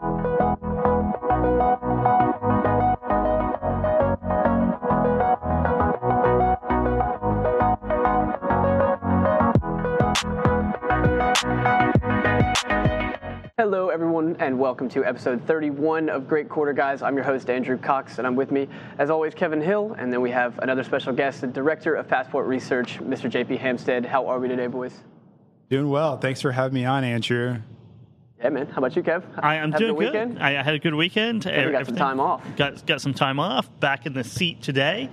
Hello, everyone, and welcome to episode 31 of Great Quarter Guys. I'm your host, Andrew Cox, and I'm with me, as always, Kevin Hill, and then we have another special guest, the Director of Passport Research, Mr. JP Hampstead. How are we today, boys? Doing well. Thanks for having me on, Andrew. Yeah, man. How about you, Kev? I, am doing good. weekend? I had a good weekend. Yeah, we got some time off. Got got some time off. Back in the seat today,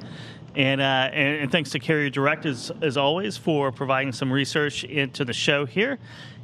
and uh, and, and thanks to Carrier Direct as as always for providing some research into the show here,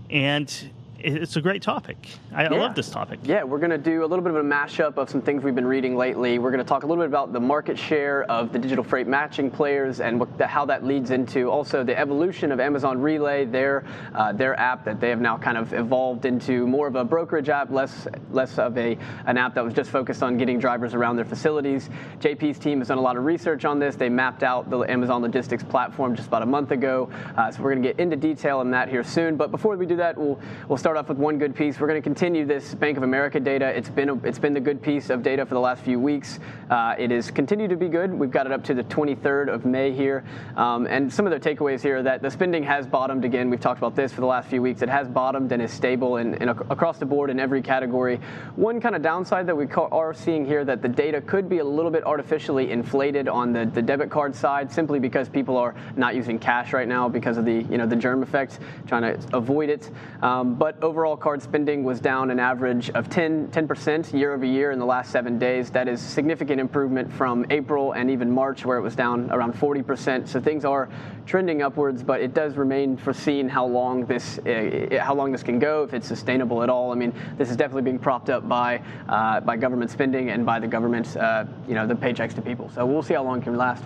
and it's a great topic. I, I love this topic. Yeah, we're going to do a little bit of a mashup of some things we've been reading lately. We're going to talk a little bit about the market share of the digital freight matching players and what the, how that leads into also the evolution of Amazon Relay, their uh, their app that they have now kind of evolved into more of a brokerage app, less less of a an app that was just focused on getting drivers around their facilities. JP's team has done a lot of research on this. They mapped out the Amazon Logistics platform just about a month ago. Uh, so we're going to get into detail on that here soon. But before we do that, we'll we'll start off with one good piece. We're going to continue this Bank of America data. It's been a, it's been the good piece of data for the last few weeks. Uh, it is continued to be good. We've got it up to the 23rd of May here, um, and some of the takeaways here that the spending has bottomed again. We've talked about this for the last few weeks. It has bottomed and is stable in ac- across the board in every category. One kind of downside that we ca- are seeing here that the data could be a little bit artificially inflated on the, the debit card side, simply because people are not using cash right now because of the you know the germ effect, trying to avoid it. Um, but overall, card spending was down an average of 10 percent year over year in the last seven days. That is significant improvement from April and even March, where it was down around 40 percent. So things are trending upwards, but it does remain foreseen how long this uh, how long this can go, if it's sustainable at all. I mean, this is definitely being propped up by uh, by government spending and by the government, uh, you know, the paychecks to people. So we'll see how long it can last.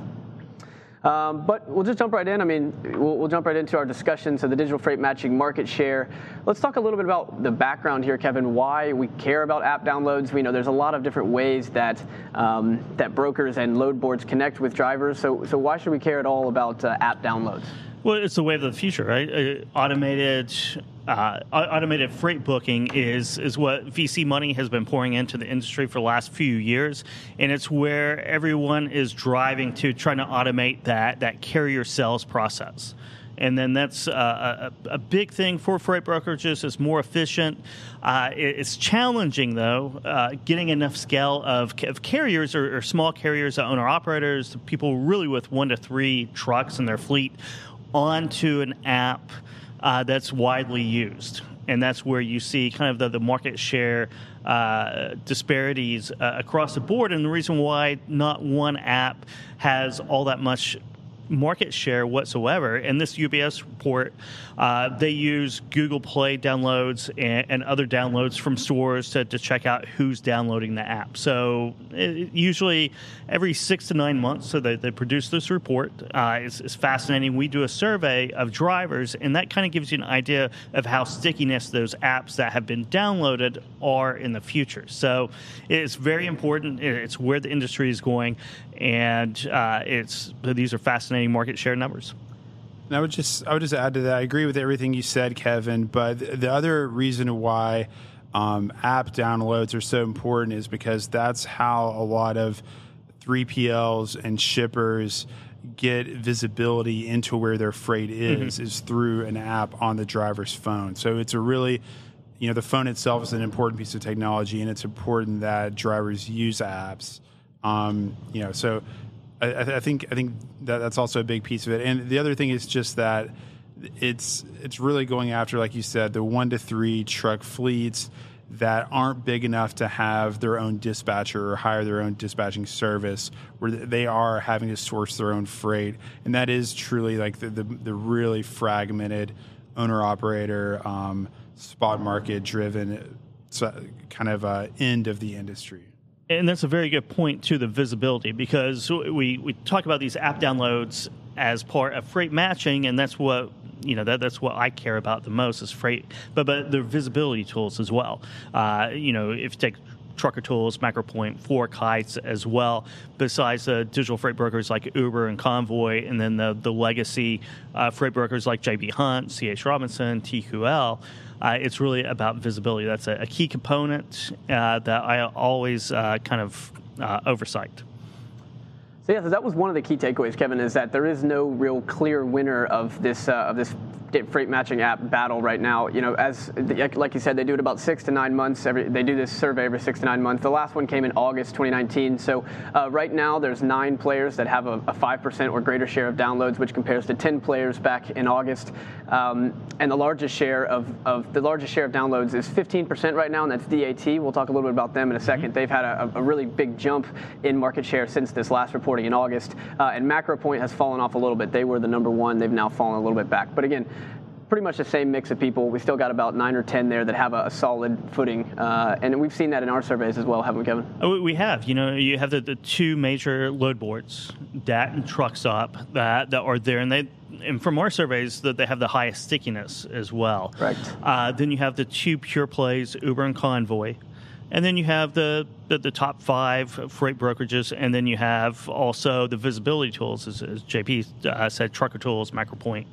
Um, but we'll just jump right in. I mean, we'll, we'll jump right into our discussion. So, the digital freight matching market share. Let's talk a little bit about the background here, Kevin. Why we care about app downloads. We know there's a lot of different ways that um, that brokers and load boards connect with drivers. So, so why should we care at all about uh, app downloads? Well, it's the wave of the future, right? Uh, automated, uh, automated freight booking is is what VC money has been pouring into the industry for the last few years, and it's where everyone is driving to, trying to automate that that carrier sales process. And then that's uh, a, a big thing for freight brokerages. It's more efficient. Uh, it- it's challenging, though, uh, getting enough scale of, of carriers or, or small carriers, owner operators, people really with one to three trucks in their fleet onto an app uh, that's widely used. And that's where you see kind of the, the market share uh, disparities uh, across the board. And the reason why not one app has all that much market share whatsoever. In this UBS report, uh, they use Google Play downloads and, and other downloads from stores to, to check out who's downloading the app. So it, usually every six to nine months, so they, they produce this report. Uh, it's, it's fascinating. We do a survey of drivers, and that kind of gives you an idea of how stickiness those apps that have been downloaded are in the future. So it's very important. It's where the industry is going, and uh, it's these are fascinating market share numbers. And I would just I would just add to that. I agree with everything you said, Kevin. But the, the other reason why um, app downloads are so important is because that's how a lot of 3PLs and shippers get visibility into where their freight is is through an app on the driver's phone. So it's a really you know the phone itself is an important piece of technology, and it's important that drivers use apps. Um, you know, so I, I think I think that that's also a big piece of it. And the other thing is just that it's it's really going after, like you said, the one to three truck fleets that aren't big enough to have their own dispatcher or hire their own dispatching service, where they are having to source their own freight, and that is truly like the the, the really fragmented owner operator um, spot market driven kind of uh, end of the industry. And that's a very good point to the visibility because we, we talk about these app downloads as part of freight matching, and that's what you know that that's what I care about the most is freight, but but the visibility tools as well. Uh, you know, if you take Trucker Tools, MacroPoint, FourKites as well, besides the digital freight brokers like Uber and Convoy, and then the, the legacy uh, freight brokers like JB Hunt, CH Robinson, TQL. Uh, it's really about visibility. That's a, a key component uh, that I always uh, kind of uh, oversight. So yeah, so that was one of the key takeaways, Kevin, is that there is no real clear winner of this uh, of this freight matching app battle right now. You know, as like you said, they do it about six to nine months. Every they do this survey every six to nine months. The last one came in August 2019. So uh, right now, there's nine players that have a five percent or greater share of downloads, which compares to 10 players back in August. Um, and the largest share of, of the largest share of downloads is 15% right now, and that's DAT. We'll talk a little bit about them in a 2nd mm-hmm. They've had a, a, really big jump in market share since this last reporting in August. Uh, and MacroPoint has fallen off a little bit. They were the number one. They've now fallen a little bit back. But again, pretty much the same mix of people. We still got about nine or ten there that have a, a solid footing, uh, and we've seen that in our surveys as well, haven't we, Kevin? Oh, we have. You know, you have the, the two major load boards, DAT and Truckstop, that that are there, and they. And from our surveys, that they have the highest stickiness as well. Right. Uh, then you have the two pure plays, Uber and Convoy, and then you have the, the, the, top five freight brokerages, and then you have also the visibility tools, as, as JP uh, said, Trucker Tools, MacroPoint,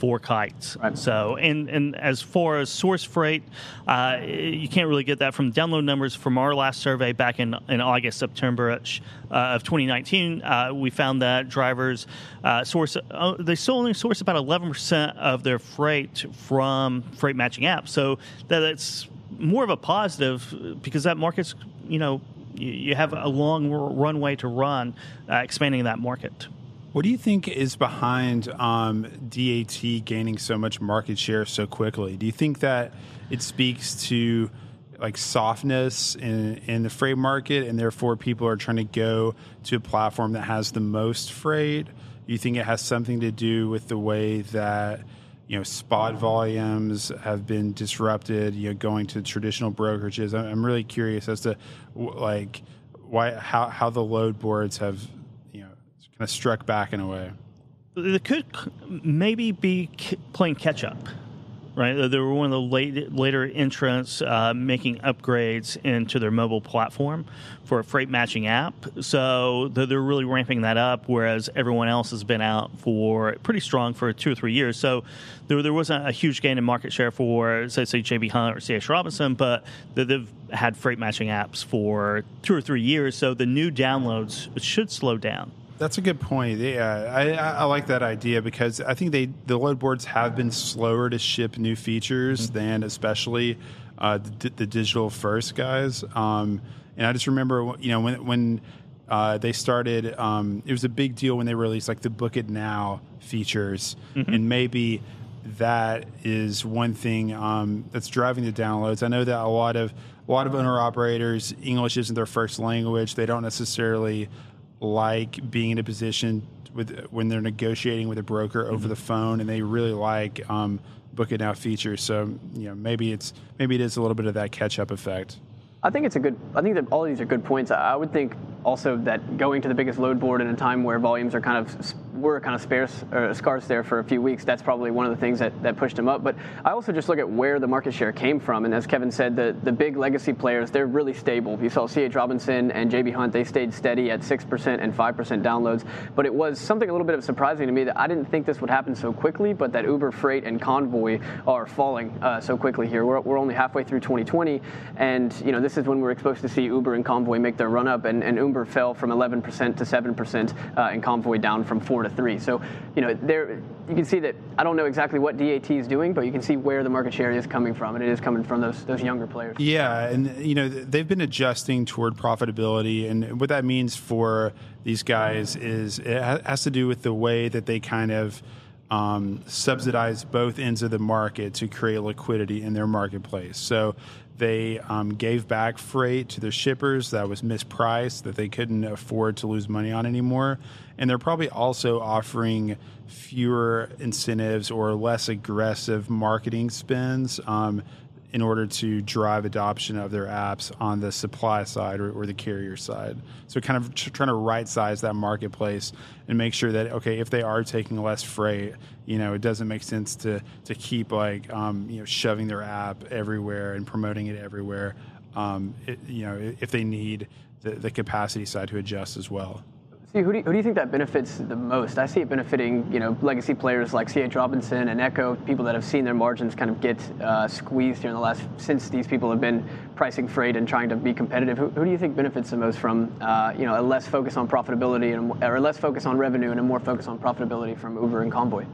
FourKites. Right. So, and and as far as source freight, uh, you can't really get that from download numbers from our last survey back in, in August, September uh, of 2019. Uh, we found that drivers uh, source uh, they still only source about 11% of their freight from freight matching apps. So that it's more of a positive because that market's you know you have a long runway to run uh, expanding that market. What do you think is behind um, DAT gaining so much market share so quickly? Do you think that it speaks to like softness in, in the freight market, and therefore people are trying to go to a platform that has the most freight? Do you think it has something to do with the way that you know spot volumes have been disrupted? You know, going to traditional brokerages. I'm really curious as to like why how how the load boards have kind of struck back in a way. They could maybe be playing catch up right? They were one of the late, later entrants uh, making upgrades into their mobile platform for a freight matching app. So they're really ramping that up, whereas everyone else has been out for pretty strong for two or three years. So there, there wasn't a huge gain in market share for, say, say JB Hunt or C.H. Robinson, but they've had freight matching apps for two or three years. So the new downloads should slow down. That's a good point. Yeah, I, I, like that idea because I think they the load boards have been slower to ship new features mm-hmm. than especially uh, the, the, digital first guys. Um, and I just remember, you know, when when uh, they started, um, it was a big deal when they released like the Book It Now features, mm-hmm. and maybe that is one thing um, that's driving the downloads. I know that a lot of a lot of owner operators English isn't their first language. They don't necessarily like being in a position with when they're negotiating with a broker over mm-hmm. the phone, and they really like um, book it now features. So you know maybe it's maybe it is a little bit of that catch up effect. I think it's a good. I think that all of these are good points. I would think also that going to the biggest load board in a time where volumes are kind of were kind of sparse scarce there for a few weeks. That's probably one of the things that, that pushed them up. But I also just look at where the market share came from, and as Kevin said, the the big legacy players they're really stable. You saw C.H. Robinson and J.B. Hunt; they stayed steady at six percent and five percent downloads. But it was something a little bit of surprising to me that I didn't think this would happen so quickly, but that Uber Freight and Convoy are falling uh, so quickly here. We're, we're only halfway through 2020, and you know this is when we're we're supposed to see Uber and Convoy make their run up, and, and Uber fell from 11% to 7%, uh, and Convoy down from 4 to 3. So, you know, there you can see that I don't know exactly what DAT is doing, but you can see where the market share is coming from, and it is coming from those those younger players. Yeah, and you know they've been adjusting toward profitability, and what that means for these guys is it has to do with the way that they kind of. Um, subsidize both ends of the market to create liquidity in their marketplace. So they um, gave back freight to their shippers that was mispriced, that they couldn't afford to lose money on anymore. And they're probably also offering fewer incentives or less aggressive marketing spends um, in order to drive adoption of their apps on the supply side or, or the carrier side. So, kind of trying to right size that marketplace and make sure that okay, if they are taking less freight, you know, it doesn't make sense to to keep like um, you know shoving their app everywhere and promoting it everywhere. Um, it, you know, if they need the, the capacity side to adjust as well. See, who do, you, who do you think that benefits the most? I see it benefiting, you know, legacy players like C.H. Robinson and Echo, people that have seen their margins kind of get uh, squeezed here in the last since these people have been pricing freight and trying to be competitive. Who, who do you think benefits the most from, uh, you know, a less focus on profitability and or less focus on revenue and a more focus on profitability from Uber and Convoy?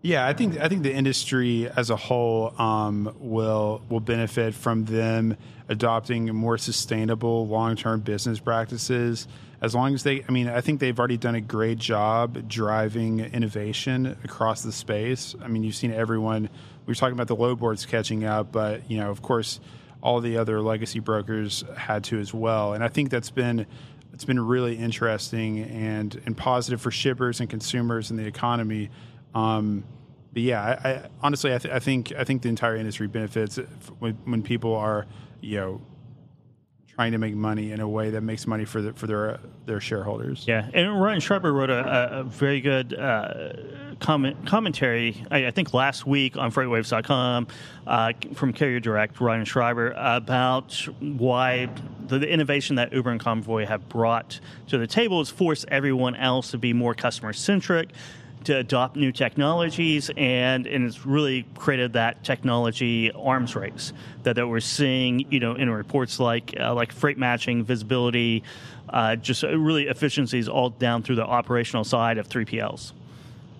Yeah, I think I think the industry as a whole um, will will benefit from them adopting more sustainable long term business practices as long as they, I mean, I think they've already done a great job driving innovation across the space. I mean, you've seen everyone. We were talking about the load boards catching up, but you know, of course, all the other legacy brokers had to as well. And I think that's been it's been really interesting and and positive for shippers and consumers and the economy. Um, but yeah, I, I honestly, I, th- I, think I think the entire industry benefits when, when people are, you know, trying to make money in a way that makes money for the, for their their shareholders. Yeah, and Ryan Schreiber wrote a, a very good uh, comment commentary. I, I, think last week on FreightWaves.com uh, from Carrier Direct, Ryan Schreiber about why the, the, innovation that Uber and Convoy have brought to the table has forced everyone else to be more customer centric to adopt new technologies, and, and it's really created that technology arms race that, that we're seeing, you know, in reports like uh, like freight matching, visibility, uh, just really efficiencies all down through the operational side of 3PLs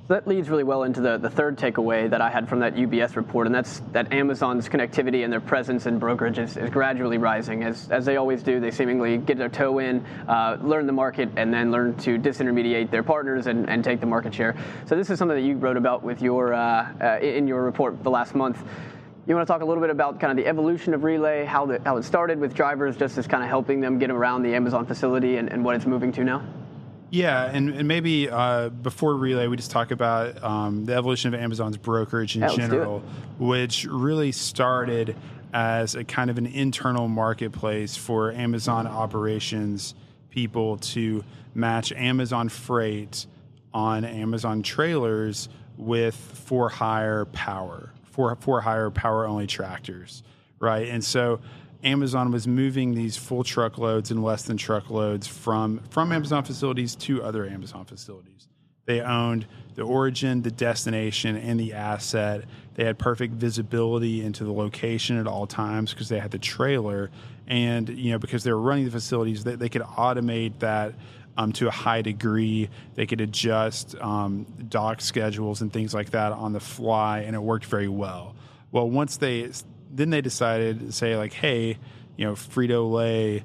that leads really well into the, the third takeaway that I had from that UBS report, and that's that Amazon's connectivity and their presence in brokerage is, is gradually rising. As, as they always do, they seemingly get their toe in, uh, learn the market, and then learn to disintermediate their partners and, and take the market share. So this is something that you wrote about with your uh, uh, in your report the last month. You want to talk a little bit about kind of the evolution of Relay, how, the, how it started with drivers, just as kind of helping them get around the Amazon facility and, and what it's moving to now? Yeah, and, and maybe uh, before Relay, we just talk about um, the evolution of Amazon's brokerage in yeah, general, which really started as a kind of an internal marketplace for Amazon operations people to match Amazon freight on Amazon trailers with for hire power, for for hire power only tractors, right? And so Amazon was moving these full truckloads and less than truckloads from from Amazon facilities to other Amazon facilities. They owned the origin, the destination, and the asset. They had perfect visibility into the location at all times because they had the trailer, and you know because they were running the facilities, they, they could automate that um, to a high degree. They could adjust um, dock schedules and things like that on the fly, and it worked very well. Well, once they then they decided to say like, hey, you know, Frito Lay,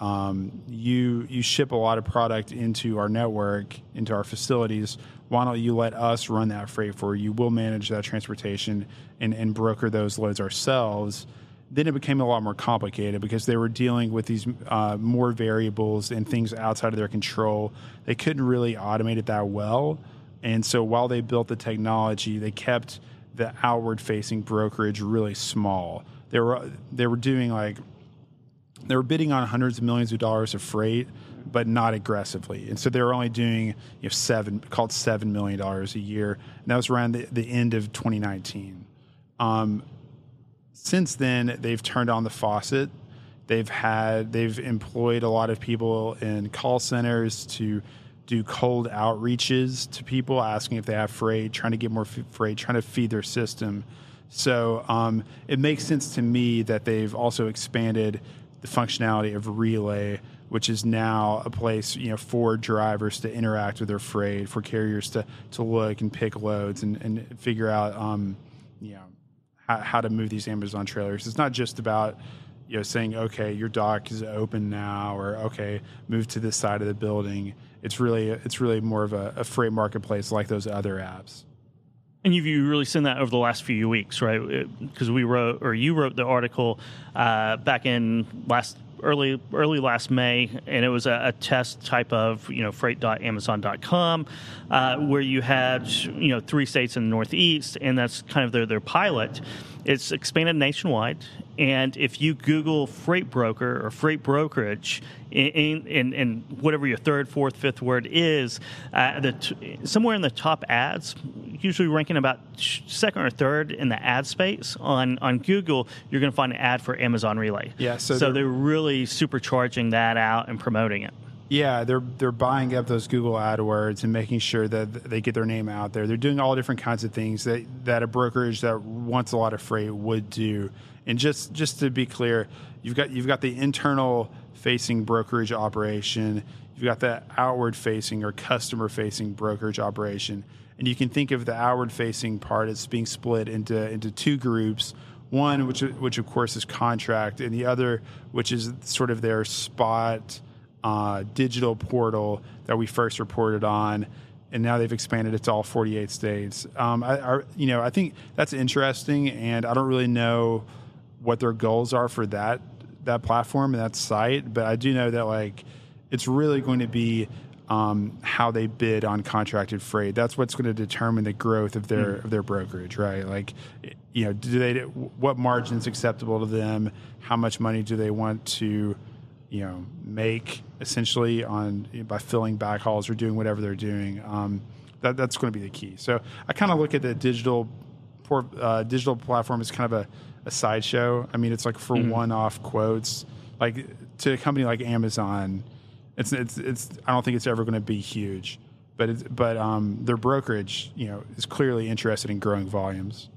um, you you ship a lot of product into our network, into our facilities. Why don't you let us run that freight for you? We'll manage that transportation and, and broker those loads ourselves. Then it became a lot more complicated because they were dealing with these uh, more variables and things outside of their control. They couldn't really automate it that well. And so while they built the technology, they kept the outward facing brokerage really small. They were they were doing like they were bidding on hundreds of millions of dollars of freight, but not aggressively. And so they were only doing you know, seven called seven million dollars a year. And that was around the, the end of 2019. Um, since then, they've turned on the faucet. They've had they've employed a lot of people in call centers to do cold outreaches to people asking if they have freight, trying to get more freight, trying to feed their system. So um, it makes sense to me that they've also expanded the functionality of Relay, which is now a place you know for drivers to interact with their freight, for carriers to to look and pick loads and, and figure out um, you know how, how to move these Amazon trailers. It's not just about you know saying okay your dock is open now or okay move to this side of the building it's really it's really more of a, a freight marketplace like those other apps. And you've really seen that over the last few weeks, right? Because we wrote, or you wrote the article uh, back in last early early last May, and it was a, a test type of you know freight.amazon.com, uh, where you had you know three states in the Northeast, and that's kind of their their pilot. It's expanded nationwide, and if you Google freight broker or freight brokerage, in, in, in whatever your third, fourth, fifth word is, uh, the t- somewhere in the top ads, usually ranking about second or third in the ad space on, on Google, you're going to find an ad for Amazon Relay. Yeah, so, so they're, they're really supercharging that out and promoting it. Yeah, they're they're buying up those Google AdWords and making sure that they get their name out there. They're doing all different kinds of things that, that a brokerage that wants a lot of freight would do. And just just to be clear, you've got you've got the internal facing brokerage operation, you've got the outward facing or customer facing brokerage operation. And you can think of the outward facing part as being split into into two groups. One which which of course is contract and the other which is sort of their spot uh, digital portal that we first reported on, and now they've expanded it to all 48 states. Um, I, I, you know, I think that's interesting, and I don't really know what their goals are for that that platform and that site, but I do know that like it's really going to be um, how they bid on contracted freight. That's what's going to determine the growth of their mm. of their brokerage, right? Like, you know, do they what margin's acceptable to them? How much money do they want to you know make essentially on by filling backhauls or doing whatever they're doing. Um, that, that's going to be the key. So I kind of look at the digital uh, digital platform as kind of a, a sideshow. I mean, it's like for mm-hmm. one-off quotes. Like to a company like Amazon, it's it's it's. I don't think it's ever going to be huge, but it's, but um, their brokerage, you know, is clearly interested in growing volumes.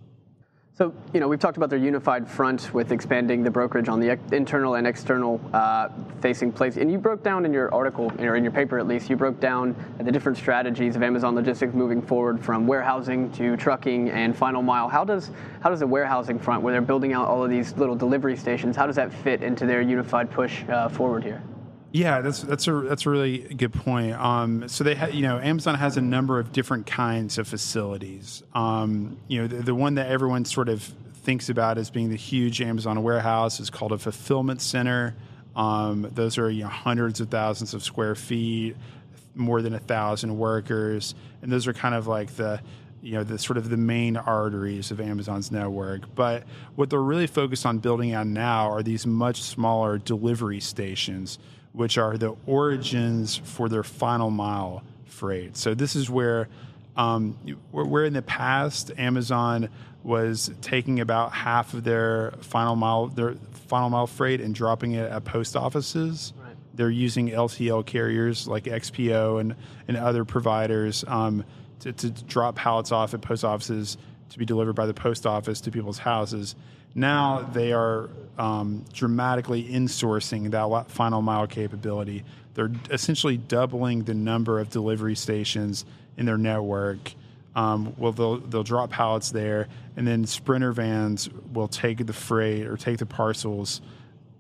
So, you know, we've talked about their unified front with expanding the brokerage on the internal and external uh, facing place. And you broke down in your article, or in your paper at least, you broke down the different strategies of Amazon Logistics moving forward from warehousing to trucking and final mile. How does how does the warehousing front, where they're building out all of these little delivery stations, how does that fit into their unified push uh, forward here? Yeah, that's that's a that's a really good point. Um, so they, ha- you know, Amazon has a number of different kinds of facilities. Um, you know, the, the, one that everyone sort of thinks about as being the huge Amazon warehouse is called a fulfillment center. Um, those are you know hundreds of thousands of square feet, more than a thousand workers, and those are kind of like the you know the sort of the main arteries of Amazon's network. But what they're really focused on building out now are these much smaller delivery stations which are the origins for their final mile freight. So this is where, um, where in the past Amazon was taking about half of their final mile their final mile freight and dropping it at post offices. Right. They're using LTL carriers like XPO and and other providers um, to, to drop pallets off at post offices to be delivered by the post office to people's houses. Now they are um, dramatically insourcing that final mile capability. They're essentially doubling the number of delivery stations in their network. Um, well, they'll they'll drop pallets there, and then sprinter vans will take the freight or take the parcels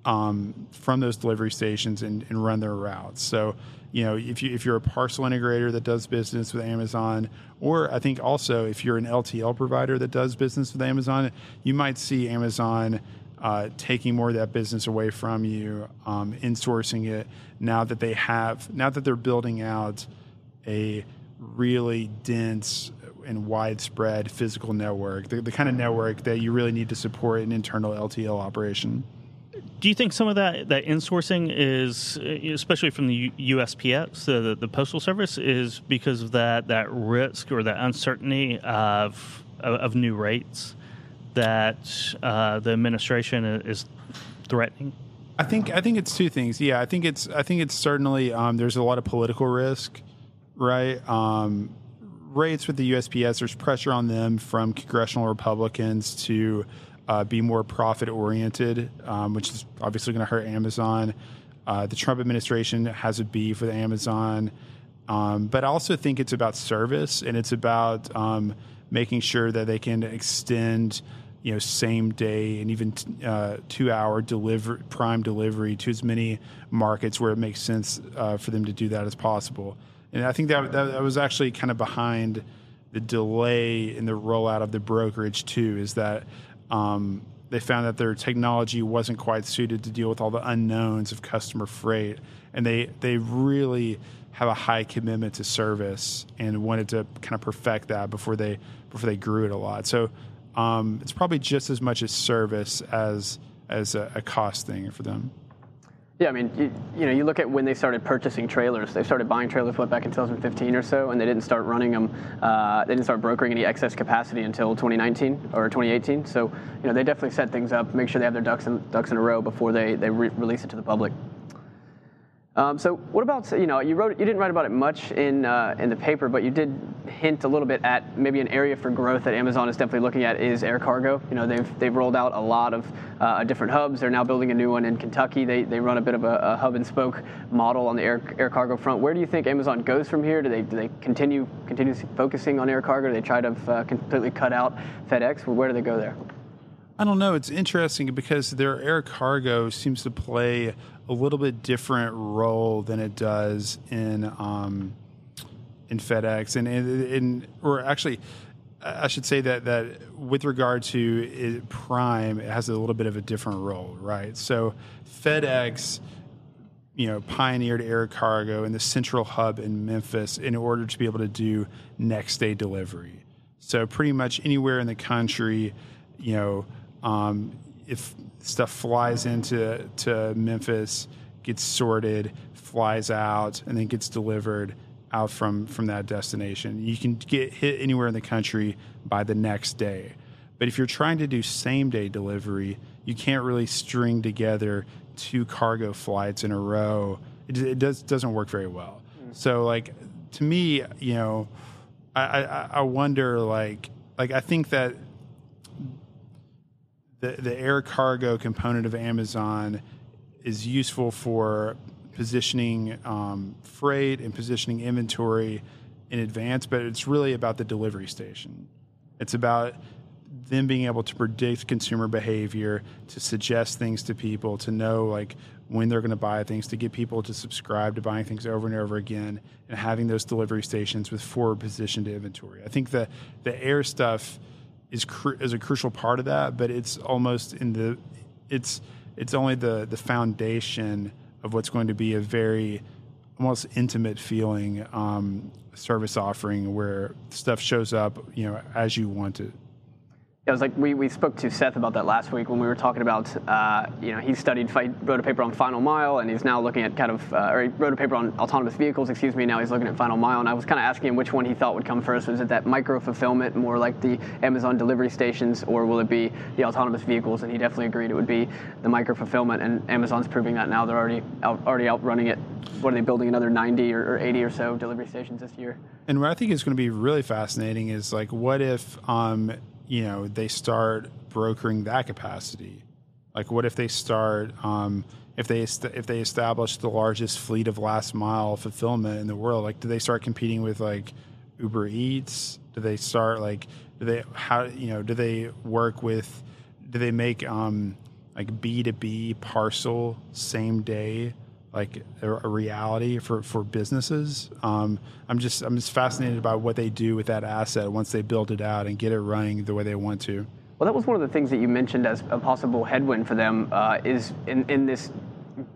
um, from those delivery stations and, and run their routes. So you know, if you if you're a parcel integrator that does business with Amazon, or I think also if you're an LTL provider that does business with Amazon, you might see Amazon uh, taking more of that business away from you, um, insourcing it now that they have now that they're building out a really dense and widespread physical network, the, the kind of network that you really need to support an internal LTL operation do you think some of that that insourcing is, especially from the USPS, the, the postal service, is because of that that risk or that uncertainty of of, of new rates that uh, the administration is threatening? I think I think it's two things. Yeah, I think it's I think it's certainly um, there's a lot of political risk, right? Um, rates with the USPS, there's pressure on them from congressional Republicans to uh, be more profit oriented, um, which is obviously going to hurt Amazon. Uh, the Trump administration has a beef with Amazon, um, but I also think it's about service and it's about um, making sure that they can extend, you know, same day and even uh, two hour deliver prime delivery to as many markets where it makes sense uh, for them to do that as possible. And I think that, that, that was actually kind of behind the delay in the rollout of the brokerage too. Is that um, they found that their technology wasn't quite suited to deal with all the unknowns of customer freight, and they they really have a high commitment to service and wanted to kind of perfect that before they before they grew it a lot. So um, it's probably just as much as service as as a, a cost thing for them. Yeah, I mean, you, you, know, you look at when they started purchasing trailers. They started buying trailers what back in 2015 or so, and they didn't start running them. Uh, they didn't start brokering any excess capacity until 2019 or 2018. So, you know, they definitely set things up, make sure they have their ducks in ducks in a row before they they re- release it to the public. Um, so what about you know you wrote you didn't write about it much in uh, in the paper, but you did hint a little bit at maybe an area for growth that Amazon is definitely looking at is air cargo. You know they've they've rolled out a lot of uh, different hubs. They're now building a new one in Kentucky. They, they run a bit of a, a, hub and spoke model on the air air cargo front. Where do you think Amazon goes from here? Do they do they continue continue focusing on air cargo? Do they try to uh, completely cut out FedEx? Where do they go there? I don't know. It's interesting because their air cargo seems to play a little bit different role than it does in um, in FedEx and in, or actually. I should say that that with regard to Prime, it has a little bit of a different role, right? So FedEx, you know, pioneered air cargo in the central hub in Memphis in order to be able to do next day delivery. So pretty much anywhere in the country, you know, um, if stuff flies into to Memphis, gets sorted, flies out, and then gets delivered out from from that destination. You can get hit anywhere in the country by the next day. But if you're trying to do same day delivery, you can't really string together two cargo flights in a row. It, it does doesn't work very well. Mm. So like to me, you know, I, I, I wonder like like I think that the, the air cargo component of Amazon is useful for positioning um, freight and positioning inventory in advance, but it's really about the delivery station. It's about them being able to predict consumer behavior, to suggest things to people, to know like when they're going to buy things, to get people to subscribe to buying things over and over again, and having those delivery stations with forward positioned inventory. I think the the air stuff is is a crucial part of that, but it's almost in the it's it's only the the foundation of what's going to be a very almost intimate feeling um, service offering where stuff shows up you know as you want it it was like we, we spoke to Seth about that last week when we were talking about, uh, you know, he studied, wrote a paper on final mile, and he's now looking at kind of, uh, or he wrote a paper on autonomous vehicles, excuse me, now he's looking at final mile, and I was kind of asking him which one he thought would come first. Was it that micro fulfillment, more like the Amazon delivery stations, or will it be the autonomous vehicles? And he definitely agreed it would be the micro fulfillment, and Amazon's proving that now. They're already out, already it. What are they building? Another 90 or, or 80 or so delivery stations this year. And what I think is going to be really fascinating is like, what if, um, you know they start brokering that capacity. Like what if they start um, if they if they establish the largest fleet of last mile fulfillment in the world like do they start competing with like uber eats? Do they start like do they how you know do they work with do they make um, like b2b parcel same day like a, reality for, for businesses. Um, I'm just I'm just fascinated by what they do with that asset once they build it out and get it running the way they want to. Well, that was one of the things that you mentioned as a possible headwind for them uh, is in, in this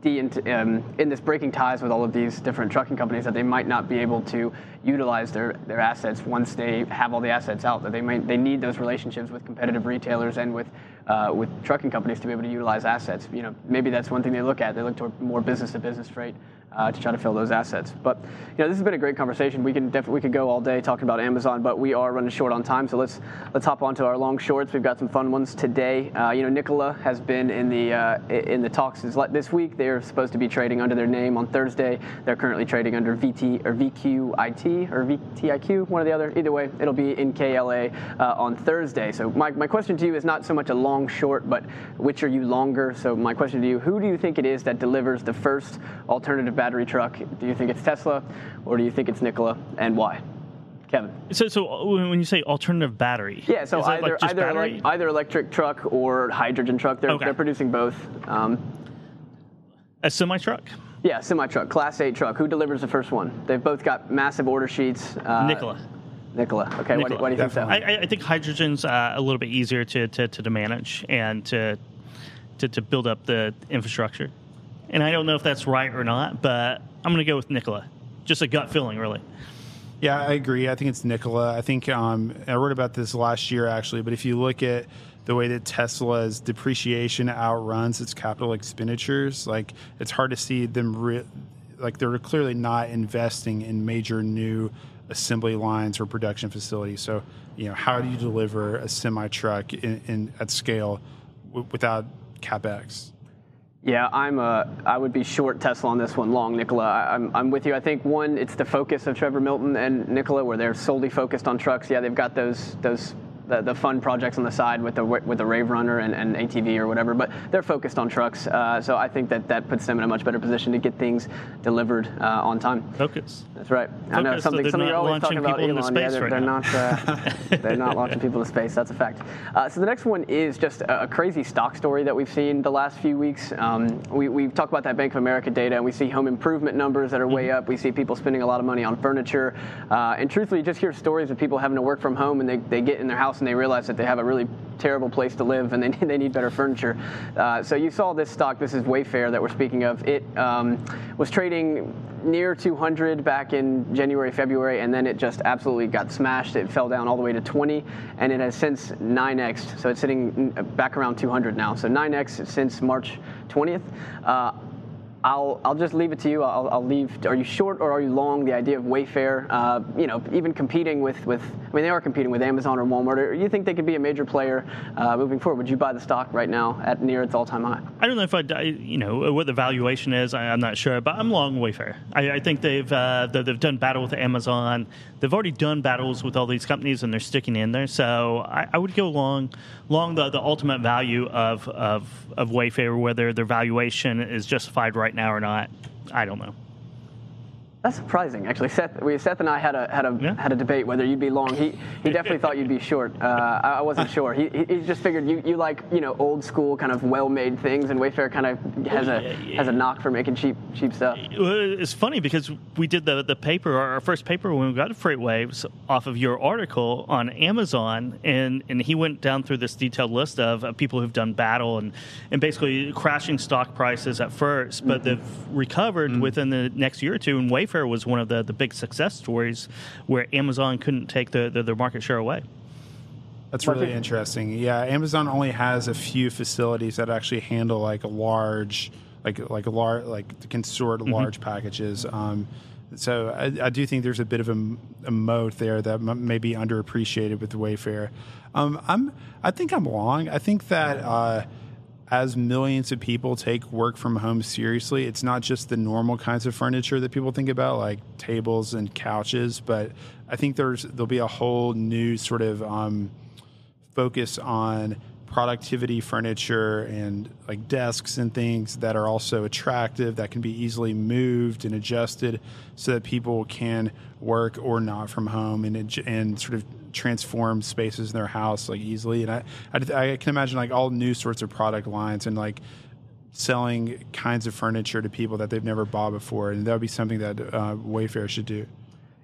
de- um, in this breaking ties with all of these different trucking companies that they might not be able to utilize their, their assets once they have all the assets out. That they might they need those relationships with competitive retailers and with uh, with trucking companies to be able to utilize assets. You know, maybe that's one thing they look at. They look toward more business to business freight uh, to try to fill those assets. But you know, this has been a great conversation. We can definitely we could go all day talking about Amazon, but we are running short on time. So let's let's hop onto our long shorts. We've got some fun ones today. Uh, you know, Nikola has been in the uh, in the talks this week. They're supposed to be trading under their name on Thursday. They're currently trading under VT or VQIT or VTIQ, one or the other. Either way, it'll be NKLA uh, on Thursday. So my, my question to you is not so much a long short, but which are you longer? So my question to you: Who do you think it is that delivers the first alternative battery truck? Do you think it's Tesla or do you think it's Nikola and why? Kevin. So, so when you say alternative battery, yeah, so either like either, ele- either electric truck or hydrogen truck. They're, okay. they're producing both. Um, a semi truck. Yeah, semi truck, Class 8 truck. Who delivers the first one? They've both got massive order sheets. Uh, Nikola. Nikola. Okay, Nikola. Why, do, why do you Definitely. think so? I, I think hydrogen's uh, a little bit easier to, to, to manage and to, to, to build up the infrastructure and I don't know if that's right or not, but I'm going to go with Nikola. Just a gut feeling, really. Yeah, I agree. I think it's Nikola. I think um, I wrote about this last year actually, but if you look at the way that Tesla's depreciation outruns its capital expenditures, like it's hard to see them re- like they're clearly not investing in major new assembly lines or production facilities. So, you know, how do you deliver a semi truck in, in, at scale w- without capex? Yeah, I'm a. I would be short Tesla on this one, long Nikola. I, I'm, I'm with you. I think one, it's the focus of Trevor Milton and Nikola, where they're solely focused on trucks. Yeah, they've got those those the, the fun projects on the side with the with the Rave Runner and, and ATV or whatever, but they're focused on trucks. Uh, so I think that that puts them in a much better position to get things delivered uh, on time. Focus. That's right. Focus, I know something. So something you're always talking about Elon. Yeah, they're, right they're not. Uh, they're not launching people into space. That's a fact. Uh, so the next one is just a, a, crazy stock story that we've seen the last few weeks. Um, we we talked about that Bank of America data, and we see home improvement numbers that are way mm-hmm. up. We see people spending a lot of money on furniture, uh, and truthfully, you just hear stories of people having to work from home, and they, they get in their house and they realize that they have a really terrible place to live and they, they need better furniture. Uh, so you saw this stock, this is Wayfair that we're speaking of. It um, was trading near 200 back in January, February, and then it just absolutely got smashed. It fell down all the way to 20, and it has since 9x. So it's sitting back around 200 now. So 9x since March 20th. Uh, I'll, I'll just leave it to you. I'll, I'll, leave. Are you short or are you long? The idea of Wayfair, uh, you know, even competing with, with, I mean, they are competing with Amazon or Walmart. Or you think they could be a major player uh, moving forward? Would you buy the stock right now at near its all-time high? I don't know if I, you know, what the valuation is. I, am not sure, but I'm long Wayfair. I, I think they've uh, they've done battle with Amazon. They've already done battles with all these companies, and they're sticking in there. So I, I would go long, long the, the ultimate value of, of of Wayfair, whether their valuation is justified right now or not. I don't know. That's surprising, actually. Seth, we, Seth and I had a had a yeah. had a debate whether you'd be long. He he definitely thought you'd be short. Uh, I, wasn't sure. He, he just figured you, you like you know old school kind of well made things, and Wayfair kind of has a has a knock for making cheap cheap stuff. It's funny because we did the the paper, our first paper when we got FreightWaves off of your article on Amazon, and and he went down through this detailed list of, of people who've done battle and and basically crashing stock prices at first, but mm-hmm. they've recovered mm-hmm. within the next year or two, and Wayfair Wayfair was one of the, the big success stories where Amazon couldn't take the, the, their market share away. That's really interesting. Yeah, Amazon only has a few facilities that actually handle like a large, like like a large, like can sort mm-hmm. large packages. Um, so I, I, do think there's a bit of a, a moat there that m- may be underappreciated with Wayfair. Um, I'm I think I'm long. I think that. Uh, as millions of people take work from home seriously, it's not just the normal kinds of furniture that people think about, like tables and couches, but I think there's there'll be a whole new sort of um, focus on productivity furniture and like desks and things that are also attractive that can be easily moved and adjusted so that people can work or not from home and and sort of transform spaces in their house like easily. And I, I, I can imagine like all new sorts of product lines and like selling kinds of furniture to people that they've never bought before, and that would be something that uh, Wayfair should do.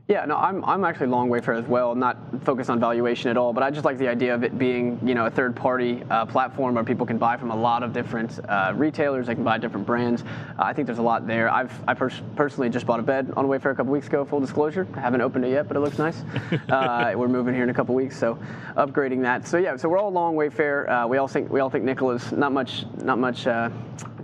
Yeah, no, I'm, I'm actually long Wayfair as well, not focused on valuation at all, but I just like the idea of it being, you know, a third party uh, platform where people can buy from a lot of different uh, retailers, they can buy different brands. Uh, I think there's a lot there. I've I pers- personally just bought a bed on Wayfair a couple weeks ago, full disclosure. I haven't opened it yet, but it looks nice. Uh, we're moving here in a couple weeks, so upgrading that. So yeah, so we're all long Wayfair. Uh, we all think we all think Nikola's not much not much uh,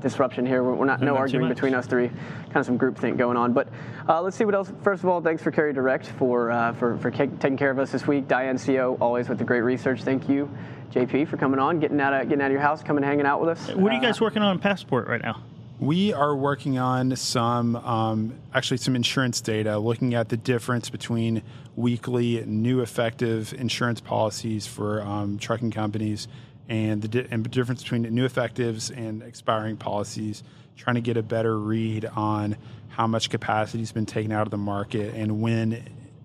disruption here. We're not no, arguing between us three. Kind of some group think going on. But uh, let's see what else. First of all, thanks for Carrier Direct for uh, for for taking care of us this week. Diane Co. always with the great research. Thank you, JP, for coming on, getting out of getting out of your house, coming hanging out with us. What are you guys uh, working on in Passport right now? We are working on some, um, actually, some insurance data, looking at the difference between weekly new effective insurance policies for um, trucking companies and the, di- and the difference between new effectives and expiring policies, trying to get a better read on how much capacity has been taken out of the market and when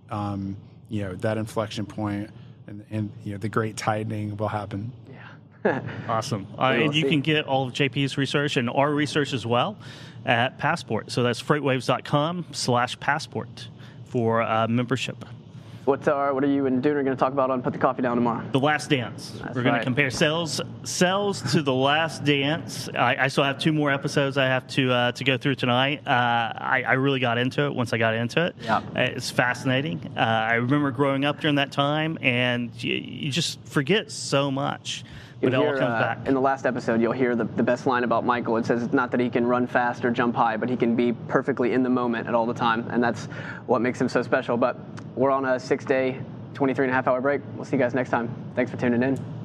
um, you know that inflection point and, and you know the great tightening will happen. Yeah. awesome. Uh, and you can get all of JP's research and our research as well at Passport. So that's freightwaves.com slash passport for uh, membership. What's our, what are you and Dooner going to talk about on Put the Coffee Down tomorrow? The Last Dance. That's We're going right. to compare cells cells to The Last Dance. I, I, still have two more episodes I have to uh, to go through tonight. Uh, I, I, really got into it once I got into it. Yeah. It's fascinating. Uh, I remember growing up during that time, and you, you just forget so much but hear, it all comes uh, back. In the last episode, you'll hear the, the best line about Michael. It says it's not that he can run fast or jump high, but he can be perfectly in the moment at all the time, and that's what makes him so special. But we're on a six-day, 23 and a half hour break. We'll see you guys next time. Thanks for tuning in.